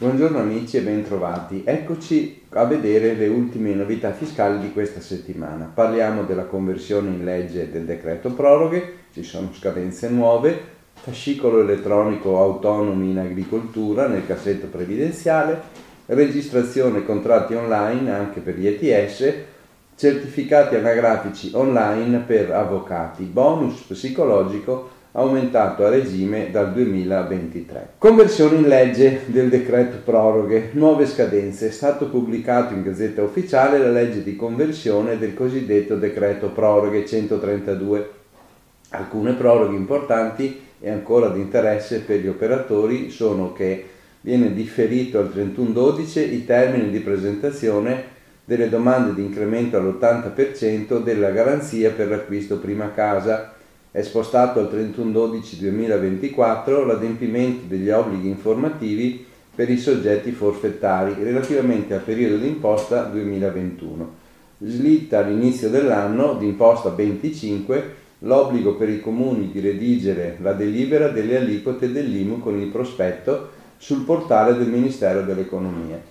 Buongiorno amici e bentrovati. Eccoci a vedere le ultime novità fiscali di questa settimana. Parliamo della conversione in legge del decreto proroghe, ci sono scadenze nuove, fascicolo elettronico autonomi in agricoltura nel cassetto previdenziale, registrazione contratti online anche per gli ETS, certificati anagrafici online per avvocati, bonus psicologico aumentato a regime dal 2023. Conversione in legge del decreto proroghe, nuove scadenze. È stato pubblicato in Gazzetta Ufficiale la legge di conversione del cosiddetto decreto proroghe 132. Alcune proroghe importanti e ancora di interesse per gli operatori sono che viene differito al 31-12 i termini di presentazione delle domande di incremento all'80% della garanzia per l'acquisto prima casa è spostato al 31-12-2024 l'adempimento degli obblighi informativi per i soggetti forfettari relativamente al periodo d'imposta 2021. Slitta all'inizio dell'anno d'imposta 25 l'obbligo per i comuni di redigere la delibera delle aliquote dell'IMU con il prospetto sul portale del Ministero dell'Economia.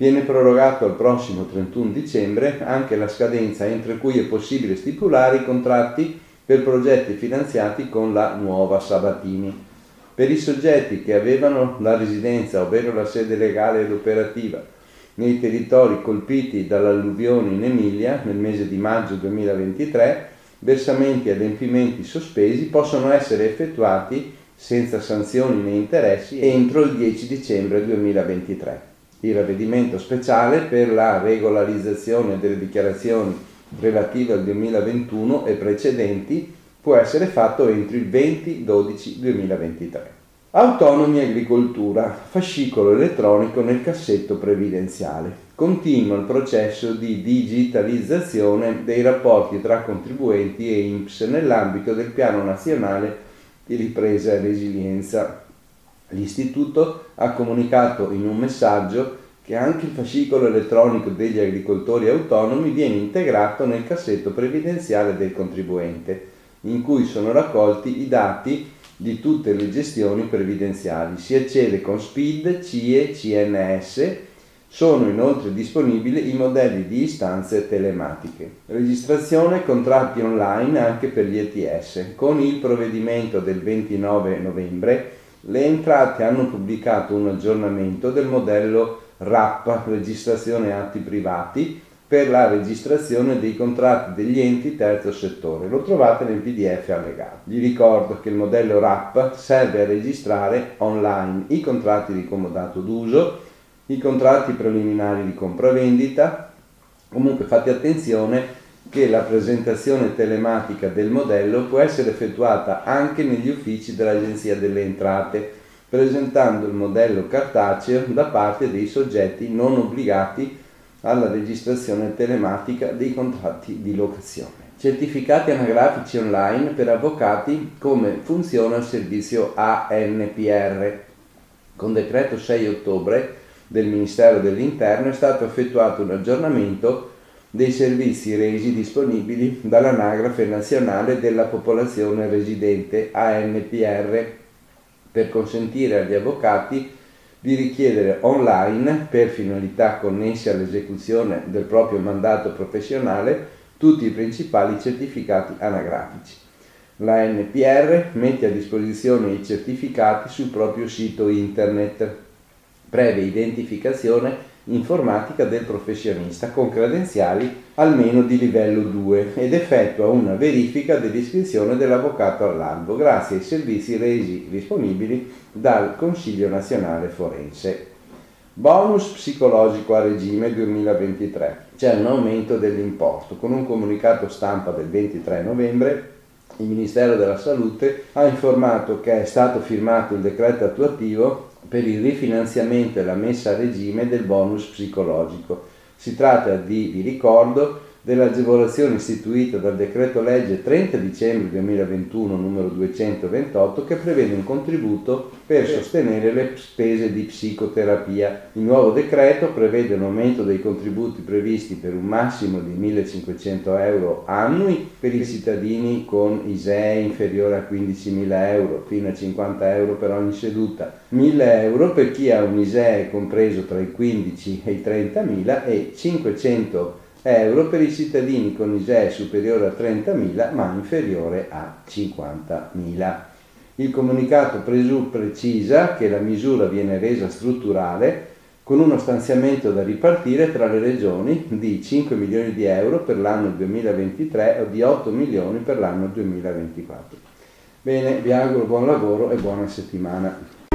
Viene prorogato al prossimo 31 dicembre anche la scadenza entro cui è possibile stipulare i contratti per progetti finanziati con la nuova Sabatini. Per i soggetti che avevano la residenza, ovvero la sede legale ed operativa, nei territori colpiti dall'alluvione in Emilia nel mese di maggio 2023, versamenti e adempimenti sospesi possono essere effettuati senza sanzioni né interessi entro il 10 dicembre 2023. Il ravvedimento speciale per la regolarizzazione delle dichiarazioni relative al 2021 e precedenti può essere fatto entro il 20-12-2023. Autonomi agricoltura, fascicolo elettronico nel cassetto previdenziale. Continua il processo di digitalizzazione dei rapporti tra contribuenti e INPS nell'ambito del Piano Nazionale di Ripresa e Resilienza. L'Istituto ha comunicato in un messaggio che anche il fascicolo elettronico degli agricoltori autonomi viene integrato nel cassetto previdenziale del contribuente, in cui sono raccolti i dati di tutte le gestioni previdenziali. Si accede con SPID, CIE, CNS. Sono inoltre disponibili i modelli di istanze telematiche. Registrazione contratti online anche per gli ETS. Con il provvedimento del 29 novembre le entrate hanno pubblicato un aggiornamento del modello RAP, registrazione atti privati, per la registrazione dei contratti degli enti terzo settore. Lo trovate nel PDF allegato. Vi ricordo che il modello RAP serve a registrare online i contratti di comodato d'uso, i contratti preliminari di compravendita. Comunque fate attenzione che la presentazione telematica del modello può essere effettuata anche negli uffici dell'Agenzia delle Entrate presentando il modello cartaceo da parte dei soggetti non obbligati alla registrazione telematica dei contratti di locazione. Certificati anagrafici online per avvocati come funziona il servizio ANPR. Con decreto 6 ottobre del Ministero dell'Interno è stato effettuato un aggiornamento dei servizi resi disponibili dall'Anagrafe Nazionale della Popolazione Residente ANPR per consentire agli avvocati di richiedere online, per finalità connesse all'esecuzione del proprio mandato professionale, tutti i principali certificati anagrafici. La NPR mette a disposizione i certificati sul proprio sito internet, previa identificazione informatica del professionista con credenziali almeno di livello 2 ed effettua una verifica dell'iscrizione dell'avvocato all'albo grazie ai servizi resi disponibili dal Consiglio nazionale forense. Bonus psicologico a regime 2023. C'è un aumento dell'importo. Con un comunicato stampa del 23 novembre il Ministero della Salute ha informato che è stato firmato il decreto attuativo per il rifinanziamento e la messa a regime del bonus psicologico. Si tratta di, vi ricordo, dell'agevolazione istituita dal decreto legge 30 dicembre 2021 numero 228 che prevede un contributo per sostenere le spese di psicoterapia. Il nuovo decreto prevede un aumento dei contributi previsti per un massimo di 1500 euro annui per i cittadini con ISEE inferiore a 15.000 euro fino a 50 euro per ogni seduta, 1000 euro per chi ha un ISEE compreso tra i 15 e i 30.000 e 500 euro euro per i cittadini con ISEE superiore a 30.000 ma inferiore a 50.000. Il comunicato presu precisa che la misura viene resa strutturale con uno stanziamento da ripartire tra le regioni di 5 milioni di euro per l'anno 2023 o di 8 milioni per l'anno 2024. Bene, vi auguro buon lavoro e buona settimana.